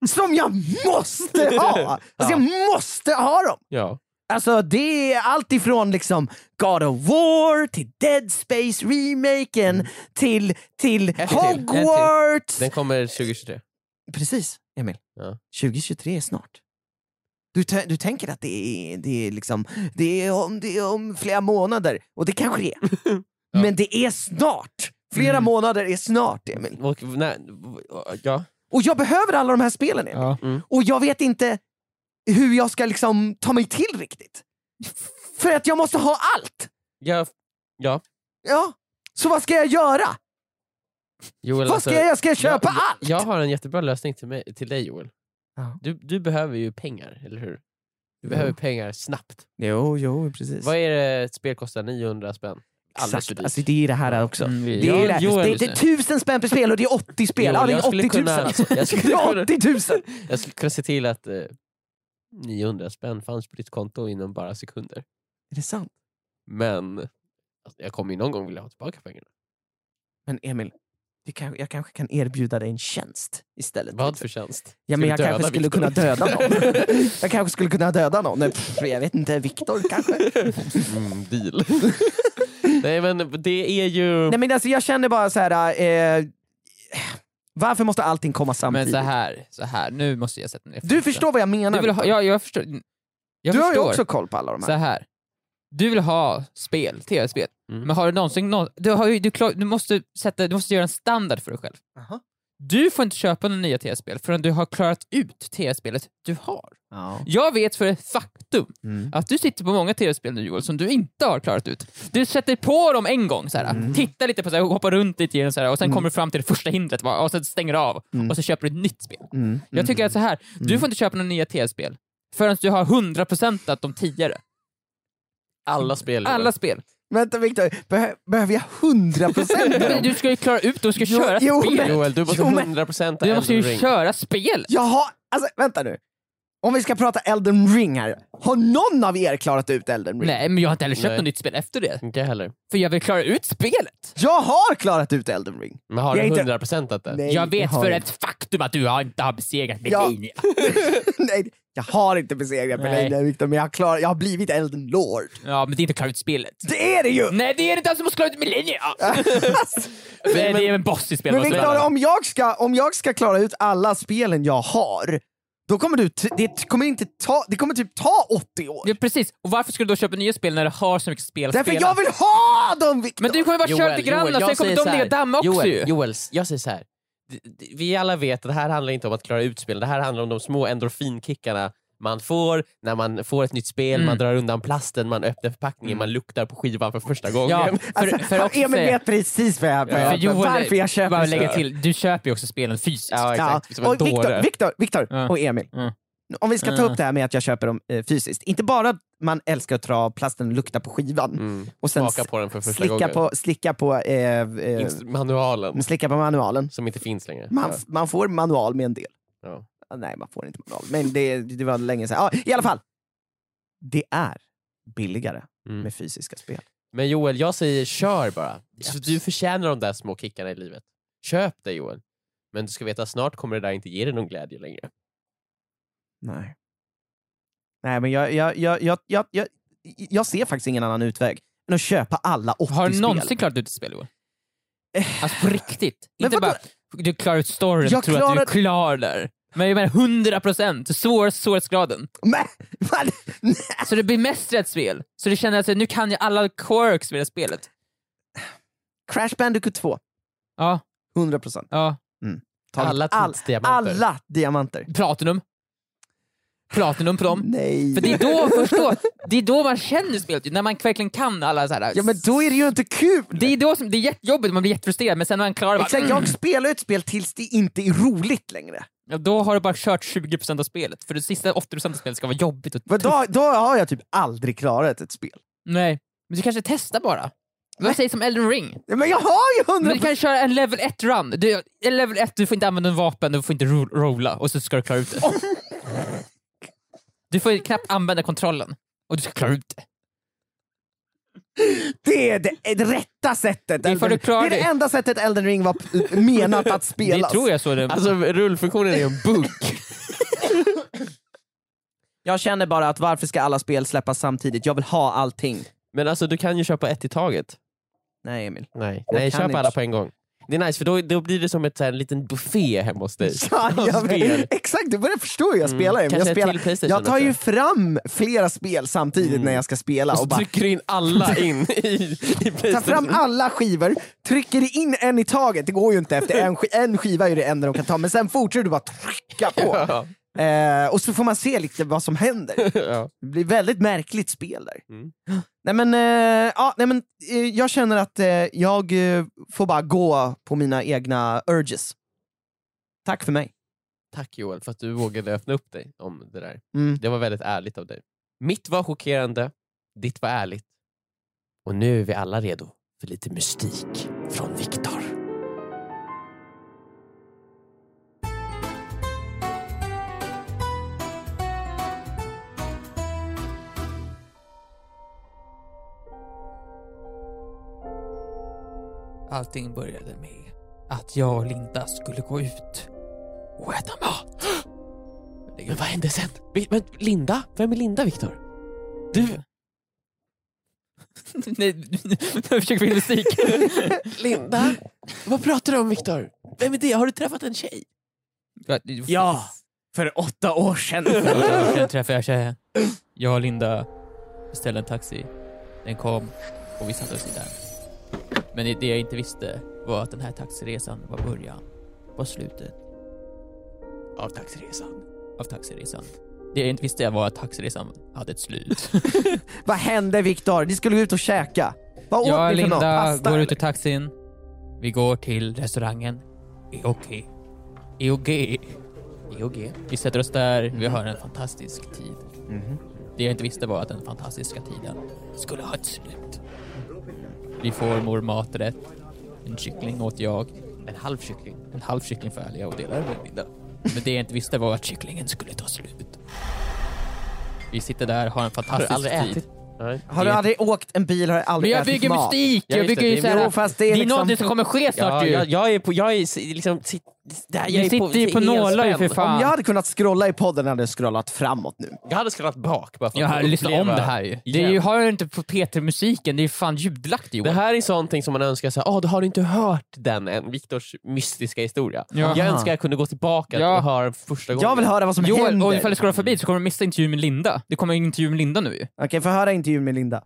som jag måste ha! Alltså jag måste ha dem! ja. Alltså det är allt ifrån liksom God of War till Dead Space remaken till, till Ett till, Hogwarts. Den kommer 2023. Precis, Emil. Ja. 2023 är snart. Du, du tänker att det är, det är, liksom, det är, om, det är om flera månader, och det kanske det är. Men det är snart! Flera Mm. månader är snart, Emil. Och, nej, ja. Och jag behöver alla de här spelen, Emil. Ja. Och jag vet inte hur jag ska liksom ta mig till riktigt. För att jag måste ha allt! Ja. ja. Ja, så vad ska jag göra? Joel, Vad ska jag göra? Ska jag köpa jag, allt? Jag har en jättebra lösning till, mig, till dig Joel. Ja. Du, du behöver ju pengar, eller hur? Du behöver pengar snabbt. Jo, jo, precis. Vad är det ett spel kostar? 900 spänn? Alldeles Exakt, alltså det är det här också. Mm, Det är, det. Joel, det är inte tusen spänn per spel och det är 80 spel. Joel, ja, det jag är skulle 80 000. kunna- jag skulle Det är kunna- 80 000! Jag skulle kunna se till att eh, 900 spänn fanns på ditt konto inom bara sekunder. Är det sant? Men alltså, jag kommer ju någon gång vilja ha tillbaka pengarna. Men Emil, kan, jag kanske kan erbjuda dig en tjänst istället. Vad för tjänst? Ja, men jag kanske skulle kunna döda någon. jag kanske skulle kunna döda någon. Nej, pff, Jag vet inte, Viktor kanske? Mm, deal. Nej men det är ju... Nej men alltså jag känner bara så här. Eh, varför måste allting komma Men samtidigt? så här, så här, nu måste jag sätta ner Du förstår vad jag menar? Du vill ha, Viktor. ja, jag förstår. Jag du har ju förstår. också koll på alla de Så här. här. Du vill ha spel, tv-spel, Mm. men har du någonsin nå- du, har ju, du, klar, du, måste sätta, du måste göra en standard för dig själv. Aha. Du får inte köpa några nya tv-spel förrän du har klarat ut tv-spelet du har. Ja. Jag vet för ett faktum Mm. att du sitter på många tv-spel nu Joel som du inte har klarat ut. Du sätter på dem en gång, såhär, Mm. tittar lite på så här, hoppar runt lite i den, såhär, och sen kommer du fram till det första hindret och sen stänger du av och så köper du ett nytt spel. Mm. Jag tycker att så här, du får inte köpa några nya tv-spel förrän du har 100% de tidigare. Alla spel. Joel. Alla spel. Vänta Viktor, Behö- behöver jag 100 procent? Du ska ju klara ut, du ska köra jo, spel. men- Joel, du måste Jo, men- 100% Du måste ju Ring. köra spel. Jaha, alltså vänta nu. Om vi ska prata Elden ring här, har någon av er klarat ut Elden ring? Nej, men jag har inte heller köpt Nej. något nytt spel efter det. Inte heller. För jag vill klara ut spelet. Jag har klarat ut Elden ring! Men har du Jag är inte- 100% det? Nej, jag vet har för jag ett faktum att du har inte har besegrat Ja. Melania. Nej, jag har inte besegrat Nej. Melania Victor, men jag har, klar, jag har blivit Elden Lord. Ja, men det är inte att klara ut spelet. Det är det ju! Nej, det är det inte alls som måste klara ut Melania! Alltså, Nej, det är en boss i spelet. men Victor, om jag, ska, om jag ska klara ut alla spelen jag har, då kommer du, det kommer inte ta, det kommer typ ta 80 år. Ja, precis. Och varför ska du då köpa nya spel när du har så mycket spel att Därför spela? jag vill ha dem Victor! Men du kommer bara köra lite grann och sen kommer de här. ner damma också Joel, ju. Joel, jag säger så här. Vi alla vet att det här handlar inte om att klara ut spel, det här handlar om de små endorfinkickarna man får när man får ett nytt spel, Mm. man drar undan plasten, man öppnar förpackningen, man luktar på skivan för första gången. Ja, för, Alltså, för också Emil vet precis vad jag, jag, Joel, varför jag köper bara lägga till, du köper ju också spelen fysiskt. Ja, exakt. En Och Victor, dåre. Victor, Victor Ja. och Emil. Ja. Om vi ska ta Ja. upp det här med att jag köper dem eh, fysiskt. Inte bara att man älskar att dra plasten och lukta på skivan Mm. och sen Smaka på den för första slicka gången. på, slicka på, eh, eh, manualen, slicka på manualen. som inte finns längre. Man, Ja. man får manual med en del. Ja. Nej, man får inte manual. Men det, det var länge sedan. Ah, I alla fall. Det är billigare Mm. med fysiska spel. Men Joel, jag säger kör bara. Så du förtjänar de där små kickarna i livet. Köp det Joel. Men du ska veta, snart kommer det där inte ge dig någon glädje längre. Nej. Nej, men jag, jag, jag, jag, jag, jag, jag ser faktiskt ingen annan utväg än att köpa alla 80 Har du spel. någonsin klarat ut ett spel Joel? Alltså på riktigt. Men Inte vadå? bara du klarar ut storyn Jag och tror att du klarar- är klar där. Men jag menar 100% svår, svårighetsgraden. Men, men, Så det bemästrar ett spel. Så du känner att nu kan jag alla quirks med det spelet. Crash Bandicoot 2. Ja, 100 procent. Ja. Alla tidsdiamanter. alla diamanter. Platinum. Platinum på dem. Nej. För det är då, först då, det är då man känner spelet, när man verkligen kan alla så här. Ja men då är det ju inte kul! Det är då som, det är jättejobbigt, man blir jättefrustrerad men sen när man klarar det, Exakt, jag spelar ett spel tills det inte är roligt längre. ja, då har du bara kört 20% av spelet. För det sista 80% av spelet ska vara jobbigt och För då, då har jag typ aldrig klarat ett spel. Nej, men du kanske testar bara. Vad sägs om Elden ring? Men jag har ju Men hundra du kan köra en level 1 run. Du, en level 1, du får inte använda en vapen, du får inte ro rolla och så ska du klara ut det. Du får ju knappt använda kontrollen och du ska klara ut det. Det är det, det rätta sättet! Det Elden- du det är det det. enda sättet Elden ring var p- menat att Det spelas. tror jag så. Det. Alltså rullfunktionen är en bugg. Jag känner bara att varför ska alla spel släppas samtidigt? Jag vill ha allting. Men alltså du kan ju köpa ett i taget. Nej Emil. Nej, Jag Nej kan köp inte. alla på en gång. Det är nice för då, då blir det som ett, så här, en liten buffé hemma hos dig. Ja, jag exakt, du börjar förstå hur jag Mm, spelar kanske Jag, spelar, jag tar ju fram flera spel samtidigt Mm. när jag ska spela. Och Och bara, trycker in alla in i, i tar fram alla skivor, trycker in en i taget, det går ju inte efter en, sk- en skiva är det enda de kan ta, men sen fortsätter du bara trycka på. Ja, Eh, och så får man se lite vad som händer. ja. Det blir väldigt märkligt spel där. Mm. Nej men, eh, ja, nej, men eh, jag känner att eh, jag eh, får bara gå på mina egna urges. Tack för mig. Tack Joel för att du vågade öppna upp dig om det där. Mm. Det var väldigt ärligt av dig. Mitt var chockerande, ditt var ärligt. Och nu är vi alla redo för lite mystik från Viktor. Allting började med att jag och Linda skulle gå ut och äta mat. Men vad hände sen? Vi- Men Linda? Vem är Linda Viktor? Du, Nej, jag försöker in musik. Linda? Vad pratar du om Viktor? Vem är det? Har du träffat en tjej? Ja, för åtta år sedan. Sen träffade jag tjejen. Jag och Linda beställde en taxi. Den kom och vi satte oss i den. Men det jag inte visste var att den här taxiresan var början på slutet Av taxiresan. av taxiresan. Det jag inte visste var att taxiresan hade ett slut. Vad hände Viktor? Ni skulle ut och käka. Vad åt Jag och ni för något? Linda Pasta, går ut eller? ur taxin. Vi går till restaurangen EOG. EOG. EOG. Vi sätter oss där, vi har en fantastisk tid. Mhm. Det jag inte visste var att den fantastiska tiden skulle ha ett slut. Vi får vår maträtt. En kyckling åt jag. En halv kyckling. En halv kyckling för jag och delar med Linda. Men det jag inte visste var att kycklingen skulle ta slut. Vi sitter där, har en Har du fantastisk aldrig tid. ätit? Nej. Har du aldrig åkt en bil har du Men aldrig jag ätit bygger mat. mystik! Ja, jag bygger ju såhär... Det är det är liksom- någonting som kommer ske snart Ja, ju. jag, jag är på, jag är liksom, där, jag Vi är sitter ju på nålar ju för fan. Om jag hade kunnat scrolla i podden hade jag scrollat framåt nu. Jag hade scrollat bak bara för Jag att har få lyssnat om uppleva det här ju. Det är ju, har jag inte på P3-musiken, det är fan ljudlagt Det Johan. här är sånting som man önskar, så här, oh, du har inte hört den än, Viktors mystiska historia. Ja. Jag önskar jag kunde gå tillbaka Ja. och höra den första gången. Jag vill höra vad som Joel, händer. och ifall du scrollar förbi så kommer du missa intervjun med Linda. Det kommer en intervju med Linda nu ju. Okej, få höra intervjun med Linda.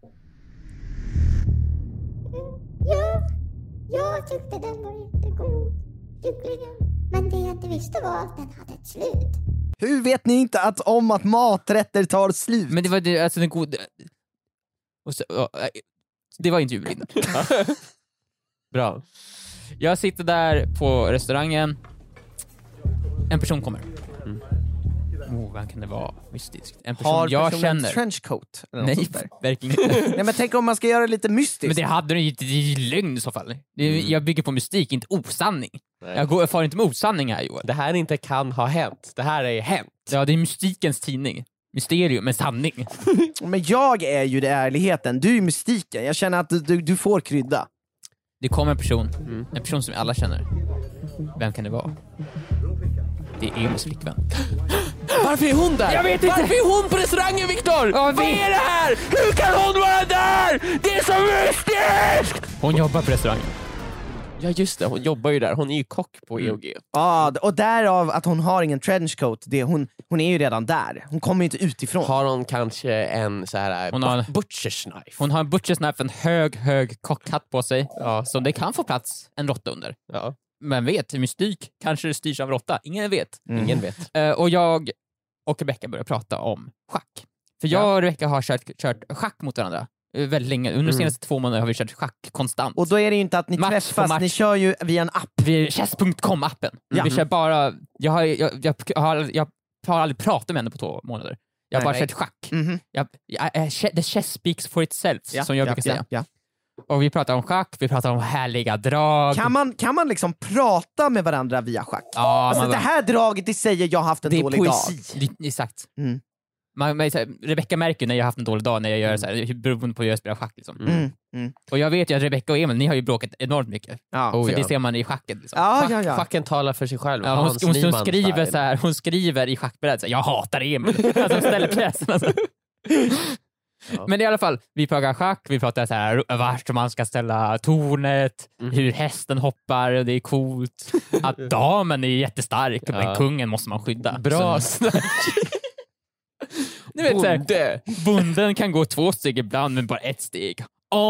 Ja, jag tyckte den var jättegod. Men det jag inte visste var att den hade ett slut. Hur vet ni inte att om att maträtter tar slut? Men det var det, alltså den goda... Och så, ja, nej. det var intervjun Linda. Bra. Jag sitter där på restaurangen. En person kommer. Oh, vem kan det vara? Mystiskt. En person har jag personen känner. trenchcoat? Eller något Nej, sånt där? verkligen inte. Nej men tänk om man ska göra det lite mystiskt. Men det hade den ju inte, det är ju lögn i så fall. Det är, Jag bygger på mystik, inte osanning. Nej. Jag, går, jag far inte med osanning här Joel. Det här inte kan ha hänt, det här är hänt. Ja, det är mystikens tidning. Mysterium, men sanning. Men jag är ju det ärligheten, du är mystiken. Jag känner att du, du, du får krydda. Det kommer en person, Mm. en person som alla känner. Vem kan det vara? Det är Emils flickvän. Varför är hon där? Jag vet inte. Varför är hon på restaurangen Viktor? Ja, Vad vi- är det här? Hur kan hon vara där? Det är så mystiskt! Hon jobbar på restaurangen. Ja just det, hon jobbar ju där. Hon är ju kock på Mm. EOG. Ja, och därav att hon har ingen trenchcoat, det, hon, hon är ju redan där. Hon kommer ju inte utifrån. Har hon kanske en så här Hon har en- butcher's knife? Hon har en butcher's knife, en hög, hög kockhatt på sig. Ja. Så det kan få plats en råtta under. Ja. Men vet, mystik kanske det styrs av råtta, ingen vet. Mm. Ingen vet. Eh, och jag och Rebecca började prata om schack. För jag och Rebecca har kört, kört schack mot varandra eh, väldigt länge. Under de senaste två månaderna har vi kört schack konstant. Och då är det ju inte att ni Match träffas, match. ni kör ju via en app. vi, Chess.com-appen. Ja. Vi kör bara, jag har, jag, jag, har, jag har aldrig pratat med henne på två månader. Jag har bara nej. kört schack. Mhm. Jag, jag, jag, the chess speaks for itself, Ja, som jag ja, brukar säga. Och vi pratar om schack, vi pratar om härliga drag. Kan, man, kan man liksom prata med varandra via schack? Ja, Alltså man, det här draget i säger jag har haft en Det är dålig poesi. dag. det- Exakt. Mm. Man, man, så här, Rebecca märker när jag har haft en dålig dag när jag gör så här, beroende på hur jag spelar schack. Liksom. Mm. Mm. Och jag vet ju att Rebecca och Emil, ni har ju bråkat enormt mycket. Ja. Oh, för ja. det ser man i schacket. Liksom. Ja, Schack, ja, ja. Schacken talar för sig själv. Ja, hon, hon, hon, skriver så här, hon skriver i schackbrädet jag hatar Emil. alltså ställer pjäsen. Alltså. Ja. Men i alla fall, vi pratar schack, vi pratar så här, vart man ska ställa tornet, Mm. hur hästen hoppar, det är coolt. Att damen är jättestark, men Ja. kungen måste man skydda. Bra Så, snack. ni vet, så här, Bonde. bonden kan gå två steg ibland, men bara ett steg.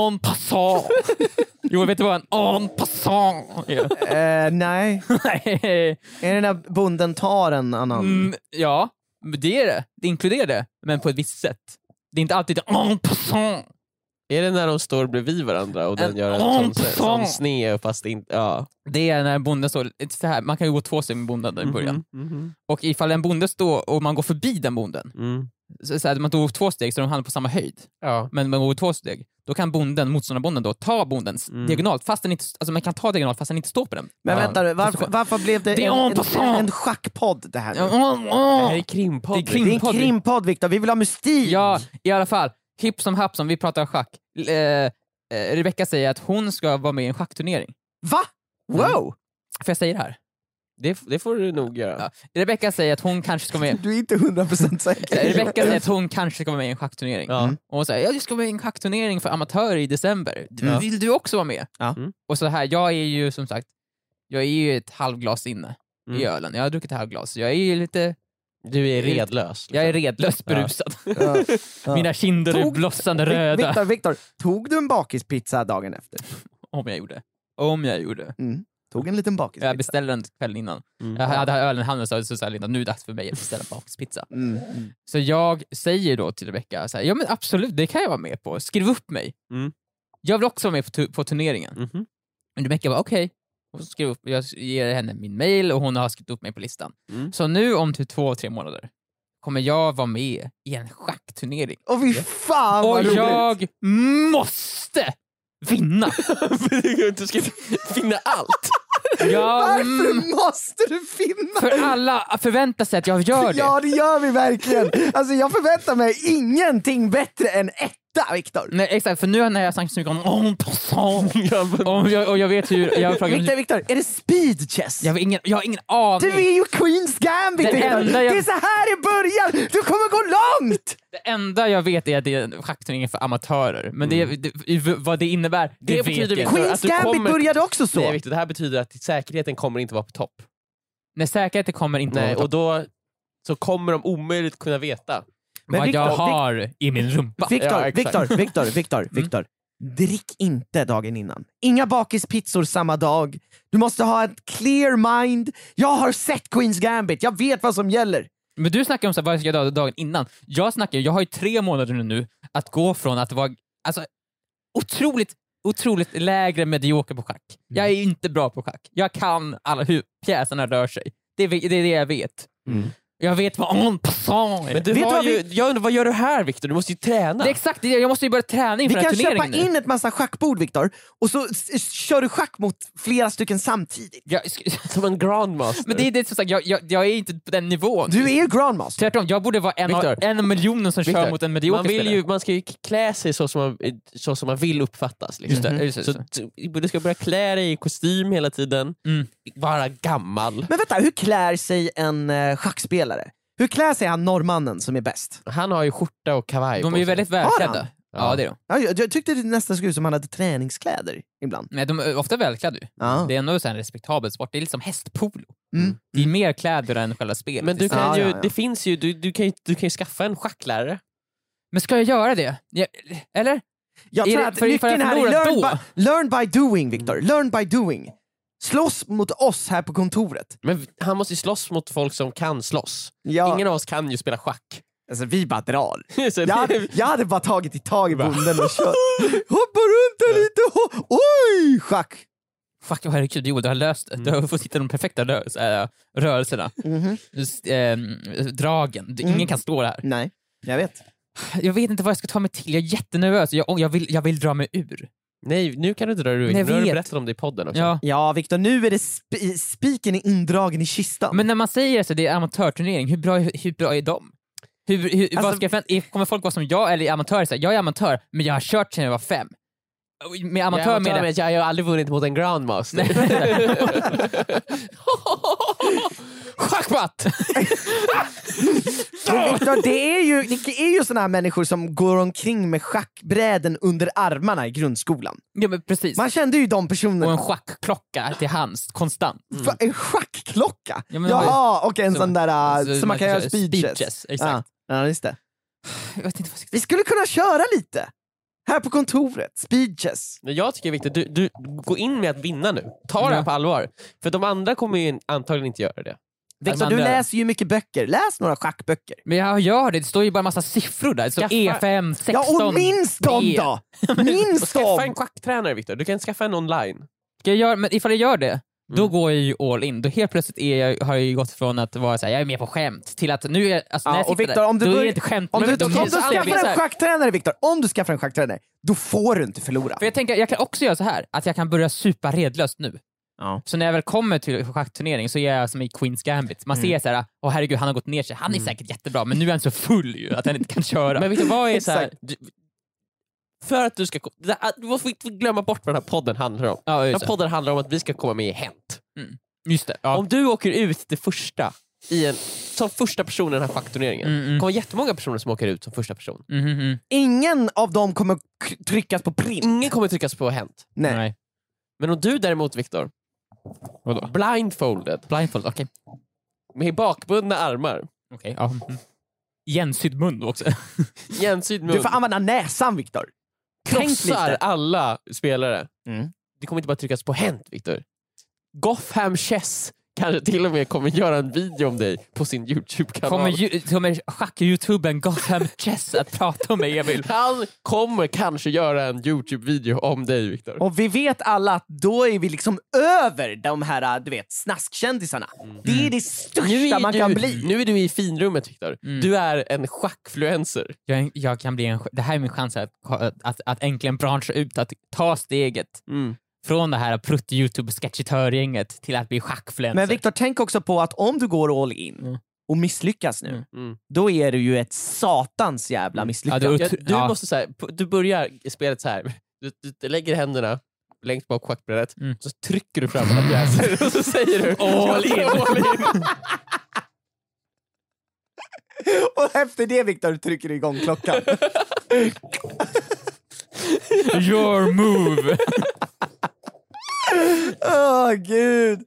En passant! Jo, vet du vad en en passant är? Nej, Nej. är det när bonden tar en annan? Mm, ja, det är det. Det inkluderar det, men på ett visst sätt. Det är inte alltid en passant. Är det när de står bredvid varandra och den En gör en sån, sån sned fast inte... Ja. Det är när bonden står, så här, man kan ju gå två steg med bonden där i början. Mhm, mhm. Och ifall en bonde står och man går förbi den bonden, Mm. så, så här, man går två steg så de hamnar på samma höjd, Ja. men man går två steg, då kan bonden, motståndarbonden då, ta bondens Mm. diagonalt, fast den inte, alltså man kan ta diagonalt fast den inte står på den. Men Ja. vänta nu, varför, varför blev det Det en, en en, schackpodd det här? Ja, nu? Det här är krimpodd. Det är krim- Det är en Krimpodd. krimpodd Viktor, vi vill ha mystik! Ja, i alla fall. Hipp som happ som vi pratar schack. Eh, eh, Rebecca säger att hon ska vara med i en schackturnering. Va? Wow! Får jag säga det här? Det, det får du nog göra. Ja. Rebecca säger att hon kanske ska vara med Du är inte 100% Eh, säker. Rebecca säger att hon kanske ska vara med i en schackturnering. Ja. Mm. Och hon säger jag ska vara med i en schackturnering för amatörer i december. Ja. Vill du också vara med? Ja. Mm. Och så här, jag är ju som sagt, jag är ju ett halvglas inne i Mm. ölen. Jag har druckit ett halvglas. Jag är ju lite, Du är redlös. jag är redlöst berusad. Ja. Ja. Mina kinder är Tog- blossande röda. Viktor, Viktor, tog du en bakispizza dagen efter? Om jag gjorde. Om jag gjorde. Mm. Tog en liten bakispizza? Jag beställde den kvällen innan. Mm. Jag hade ölen i handen och så sa Linda, nu är det dags för mig att beställa bakispizza. Mm. Mm. Så jag säger då till Rebecca, så här, ja men absolut, det kan jag vara med på. Skriv upp mig. Mm. Jag vill också vara med på, på turneringen. Mhm. Men Rebecca bara okej. Och skrev upp, jag ger henne min mail och hon har skrivit upp mig på listan. Mm. Så nu om typ två, tre månader kommer jag vara med i en schackturnering. Och fy fan Och vad roligt! jag måste vinna! du ska finna allt. Jag, Varför mm, måste du finna? för alla förväntar sig att jag gör det. Ja det gör vi verkligen! Alltså jag förväntar mig ingenting bättre än etta Viktor! Nej exakt, för nu när jag snackat så mycket om en passant och jag, och jag vet hur... Jag, Viktor, Viktor, är det speed chess? jag, har ingen, jag har ingen aning. Du är ju Queens Gambit Det Viktor! enda jag- Det är så här det börjar! Du kommer gå långt! Det enda jag vet är att det är en schackturnering för amatörer, men det, det, vad det innebär, det, Det vet betyder jag vi- inte. Queens att du Gambit kommer- började också så! Nej, Victor, det här betyder att säkerheten kommer inte vara på topp. Nej, säkerheten kommer inte Nej, vara och då så kommer de omöjligt kunna veta. Men vad jag Victor, har i min rumpa. Viktor, Ja. Viktor, Viktor, Viktor, Viktor. Drick inte dagen innan. Inga bakispizzor samma dag. Du måste ha ett clear mind. Jag har sett Queens Gambit, jag vet vad som gäller. Men du snackar om så här, vad jag ska göra dagen innan. Jag snackar, jag har ju tre månader nu att gå från att vara alltså, otroligt, otroligt lägre medioker på schack. Jag är inte bra på schack. Jag kan alla hur pjäserna rör sig. Det är det, är det jag vet. Jag vet vad en passant är. Men du Vet du har vad ju, jag undrar, vad gör du här Victor? Du måste ju träna. Det är exakt jag måste ju börja träna Vi inför den kan här köpa turneringen nu. in ett massa schackbord Viktor, och så kör du schack mot flera stycken samtidigt. Jag, Som en grandmaster. men det är det som sagt, jag, jag, jag är inte på den nivån. Du är grandmaster. Tvärtom, jag borde vara en, av, Victor. en av miljonen som kör Victor, mot en medioker man, vill spelare. ju, man ska ju klä sig så som man, så som man vill uppfattas. Liksom. Det, Så t- du ska börja klä dig i kostym hela tiden, Mm. vara gammal. Men vänta, hur klär sig en uh, schackspelare? Hur klär sig han norrmannen som är bäst? Han har ju skjorta och kavaj De på är ju sig. väldigt Har välklädda. han? Ja, det är de. Ja, jag, jag tyckte det nästan såg ut som han hade träningskläder ibland. Nej, de är ofta välklädda ju. Ja. Det är ändå så här en respektabel sport. Det är lite som hästpolo. Mm. Det är mer kläder än själva spelet. Men du kan Ja, ju, ja, ja. det finns ju, du, du, kan ju, du kan ju skaffa en schacklärare. Men ska jag göra det? Eller? Jag Är tror det- att för ifall jag nyckeln här är förlorar learn då? by, learn by doing, Victor. Learn by doing. Slåss mot oss här på kontoret. Men han måste ju slåss mot folk som kan slåss. Ja, Ingen av oss kan ju spela schack. alltså, vi bara drar. Jag hade, jag hade bara tagit i tag i bonden och kört. Hoppa runt där lite, ho- oj! Schack! Fuck vad herregud, jo du har löst det. Du har fått hitta de perfekta rö här, rörelserna. Mhm. Just, ehm, dragen, ingen Mm. kan stå där. Nej, jag vet. Jag vet inte vad jag ska ta mig till, jag är jättenervös. Jag, jag, vill, jag vill dra mig ur. Nej, nu kan du inte dra dig ur. Jag Nu har du vet. berättat om det i podden också. Ja. Ja Viktor, nu är det sp- spiken är indragen i kistan. Men när man säger att det är amatörturnering, hur bra, hur bra är de? Hur, hur, vad Alltså- ska jag förvänta, kommer folk vara som jag eller är amatörer? Så här, Jag är amatör, men jag har kört sedan jag var fem. Med amatör jag, menar med att jag har aldrig vunnit mot en grandmaster. Schackmatt! Men Viktor, det är ju, det är ju såna här människor som går omkring med schackbräden under armarna i grundskolan. ja men precis. Man kände ju de Och personerna. en schackklocka till hands, konstant. Va, En schackklocka? Ja, men Jaha, och en så- sån där så som man kan göra speeches. speeches, exakt. Ja, ja, just det. Jag vet inte vad jag ska Vi skulle kunna köra lite! Här på kontoret, speeches. Jag tycker Victor, du, du gå in med att vinna nu. Ta det här på allvar. För de andra kommer ju antagligen inte göra det. Viktor, andra- du läser ju mycket böcker. Läs några schackböcker. Men jag gör det, det står ju bara massa siffror där. Det står Skaffa- E5, 16, Ja, och minns dem då! Minns Skaffa en dem! schacktränare Victor, du kan skaffa en online. Ska jag göra, men ifall jag gör det, då Mm. går jag ju all in. Då helt plötsligt är jag, har jag ju gått från att vara så här, jag är med på skämt till att nu är alltså, Ja, när jag och sitter Viktor, där, om du då är börjar- det inte skämt. Om du, då om du skaffar så en schacktränare Viktor, om du skaffar en schacktränare, då får du inte förlora. För jag tänker, jag kan också göra så här att jag kan börja supa redlöst nu. Ja. Så när jag väl kommer till schackturnering så är jag som i Queens Gambit. Man Mm. ser så här, åh herregud han har gått ner sig, han är säkert jättebra men nu är han så full ju att han inte kan köra. Men Victor, vad är så här, du, för att du ska... Du måste inte glömma bort vad den här podden handlar om. ja, Den här podden handlar om att vi ska komma med i Hänt. just det. Ja. Om du åker ut det första, i en, som första person i den här schackturneringen, Mm, mm. kommer jättemånga personer som åker ut som första person. Mhm, mhm. Ingen av dem kommer tryckas på print. Ingen kommer tryckas på Hänt. Nej. Nej. Men om du däremot Viktor, Vadå? blindfolded, Blindfold, okej. med bakbundna armar, Okej, ja. mhm. Igensydd mun också. igensydd mun, Du får använda näsan Viktor. Krossar alla spelare. Mm. Det kommer inte bara tryckas på Hänt Viktor. Gotham Chess kanske till och med kommer göra en video om dig på sin Youtube-kanal. Kommer, ju- kommer schack-youtubern Gotham Chess att prata om mig Emil? Han kommer kanske göra en Youtube-video om dig Viktor. Och vi vet alla att då är vi liksom över de här du vet, snaskkändisarna. Det är det största man du, kan bli. nu är du i finrummet Viktor. Mm. Du är en schackfluencer. Jag, jag kan bli en, det här är min chans att, att, att äntligen branscha ut, att ta steget Mm. Från det här prutt-youtube-sketchitörgänget till att bli schackfluencer. Men Viktor, tänk också på att om du går all in Mm. och misslyckas nu, Mm. Mm. då är det ju ett satans jävla Ja, misslyckande. du- Ja, du, Ja. måste, så här, p- du börjar spelet så här. Du, du, du lägger händerna längst bak schackbrädet, Mm. så trycker du fram alla pjäser och så säger du All in. all in. och efter det Viktor trycker du igång klockan. Your move! Åh gud.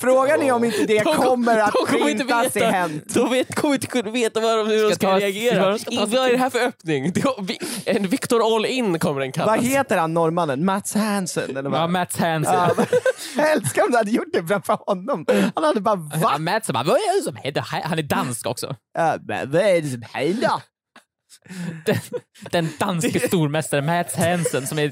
Frågan är om inte det De kom- kommer att de kommer inte printas i. Hänt. De vet, kommer inte kunna veta vad de, hur de Ska ta- reagera. de ska ta I- Vad är det här för öppning? En Victor All In kommer den kallas. Vad heter han norrmannen? Mats Hansen? Eller vad? Ja, Mats Hansen. Ja, jag älskar om du hade gjort det framför honom. Han hade bara Ja, va? Mats bara, vad är det som händer? Han är dansk också. Ja, men vad är det som händer? Den, den danske stormästaren Mats Hansen som är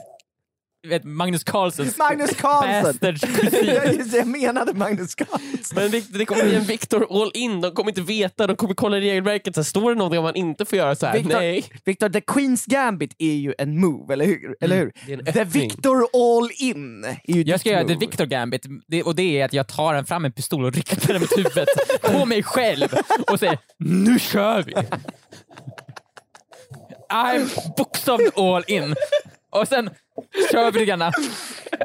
vet, Magnus Carlsens Magnus Carlsen! bastards Ja, kusin. just det, jag menade Magnus Carlsen. Men det, det kommer bli en Victor All In, de kommer inte veta, de kommer kolla regelverket. Så här, står det någonting om man inte får göra så här? Victor- Nej. Victor, the Queen's Gambit är ju en move, eller hur? Eller hur? det är en The. Victor All In är ju Jag ska göra The. Victor Gambit, det, och det är att jag tar en fram en pistol och riktar den mot huvudet på mig själv och säger nu kör vi! I'm bokstavligt all in. Och sen kör.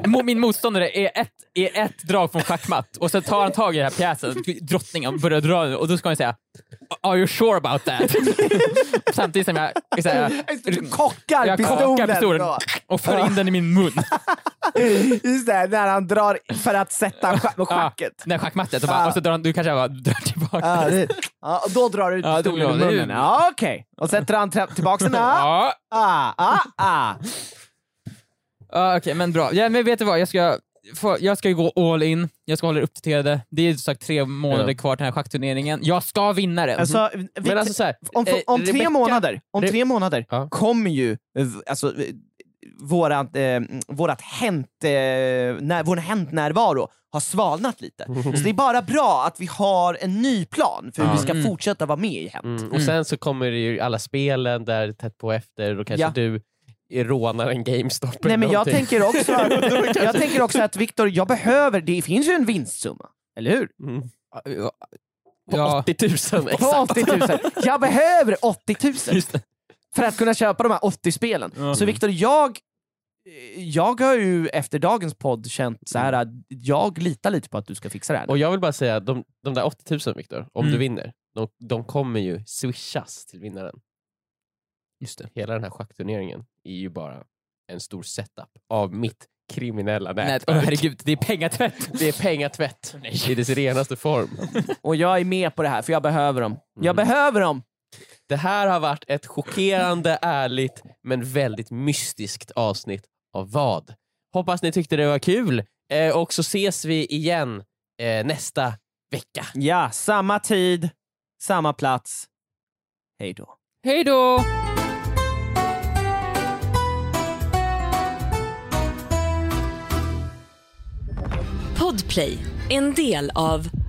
Mo- Min motståndare är ett, är ett drag från schackmatt och sen tar han tag i den här pjäsen, drottningen, och börjar dra och då ska han säga Are you sure about that? Samtidigt som jag, jag, Du kockar jag pistolen. pistolen då. och för in den i min mun. Just det, när han drar för att sätta scha- schacket. Ja, här schackmattet och, bara, Ja. och så drar han, du kanske bara drar tillbaka. Ja, det, ja, och då drar du ut Ja, pistolen blir det- munnen. Ja, Okej, och sätter han tra- tillbaka den. Ja, Ja, ah, ah, ah. Ja okej men bra. Ja, men vet du vad, jag ska, jag ska ju gå all in, jag ska hålla er uppdaterade. Det är som sagt tre månader Ja. kvar till den här schackturneringen. Jag ska vinna den! Alltså, vi, Men alltså så här, om, eh, om tre Rebecca- månader, om Re- tre månader Ja. kommer ju eh, alltså, eh, vårat, eh, vårat hänt, eh, när, vår häntnärvaro har svalnat lite. Så det är bara bra att vi har en ny plan för hur Ja. vi ska Mm. fortsätta vara med i Hänt. Mm. Och sen så kommer det ju alla spelen där tätt på efter, då kanske Ja. du rånar en GameStop eller Nej men jag tänker också att, jag tänker också att Viktor, jag behöver, det finns ju en vinstsumma, eller hur? Mm. Ja, På ja, 80 000 På exakt. 80 000. Jag behöver 80 000 just det. för att kunna köpa de här 80 spelen. Ja. Så Viktor, jag, jag har ju efter dagens podd känt så här att jag litar lite på att du ska fixa det här. Och jag vill bara säga, de, de där 80 000 Viktor, om Mm. du vinner, de, de kommer ju swishas till vinnaren. Just det. Hela den här schackturneringen är ju bara en stor setup av mitt kriminella Nej, nätverk. åh, herregud, det är pengatvätt! Det är pengatvätt i dess renaste form. Och jag är med på det här för jag behöver dem. Jag Mm. behöver dem! Det här har varit ett chockerande, ärligt men väldigt mystiskt avsnitt av vad? Hoppas ni tyckte det var kul eh, och så ses vi igen eh, nästa vecka. Ja, samma tid, samma plats. Hej då. Hej då! Podplay, en del av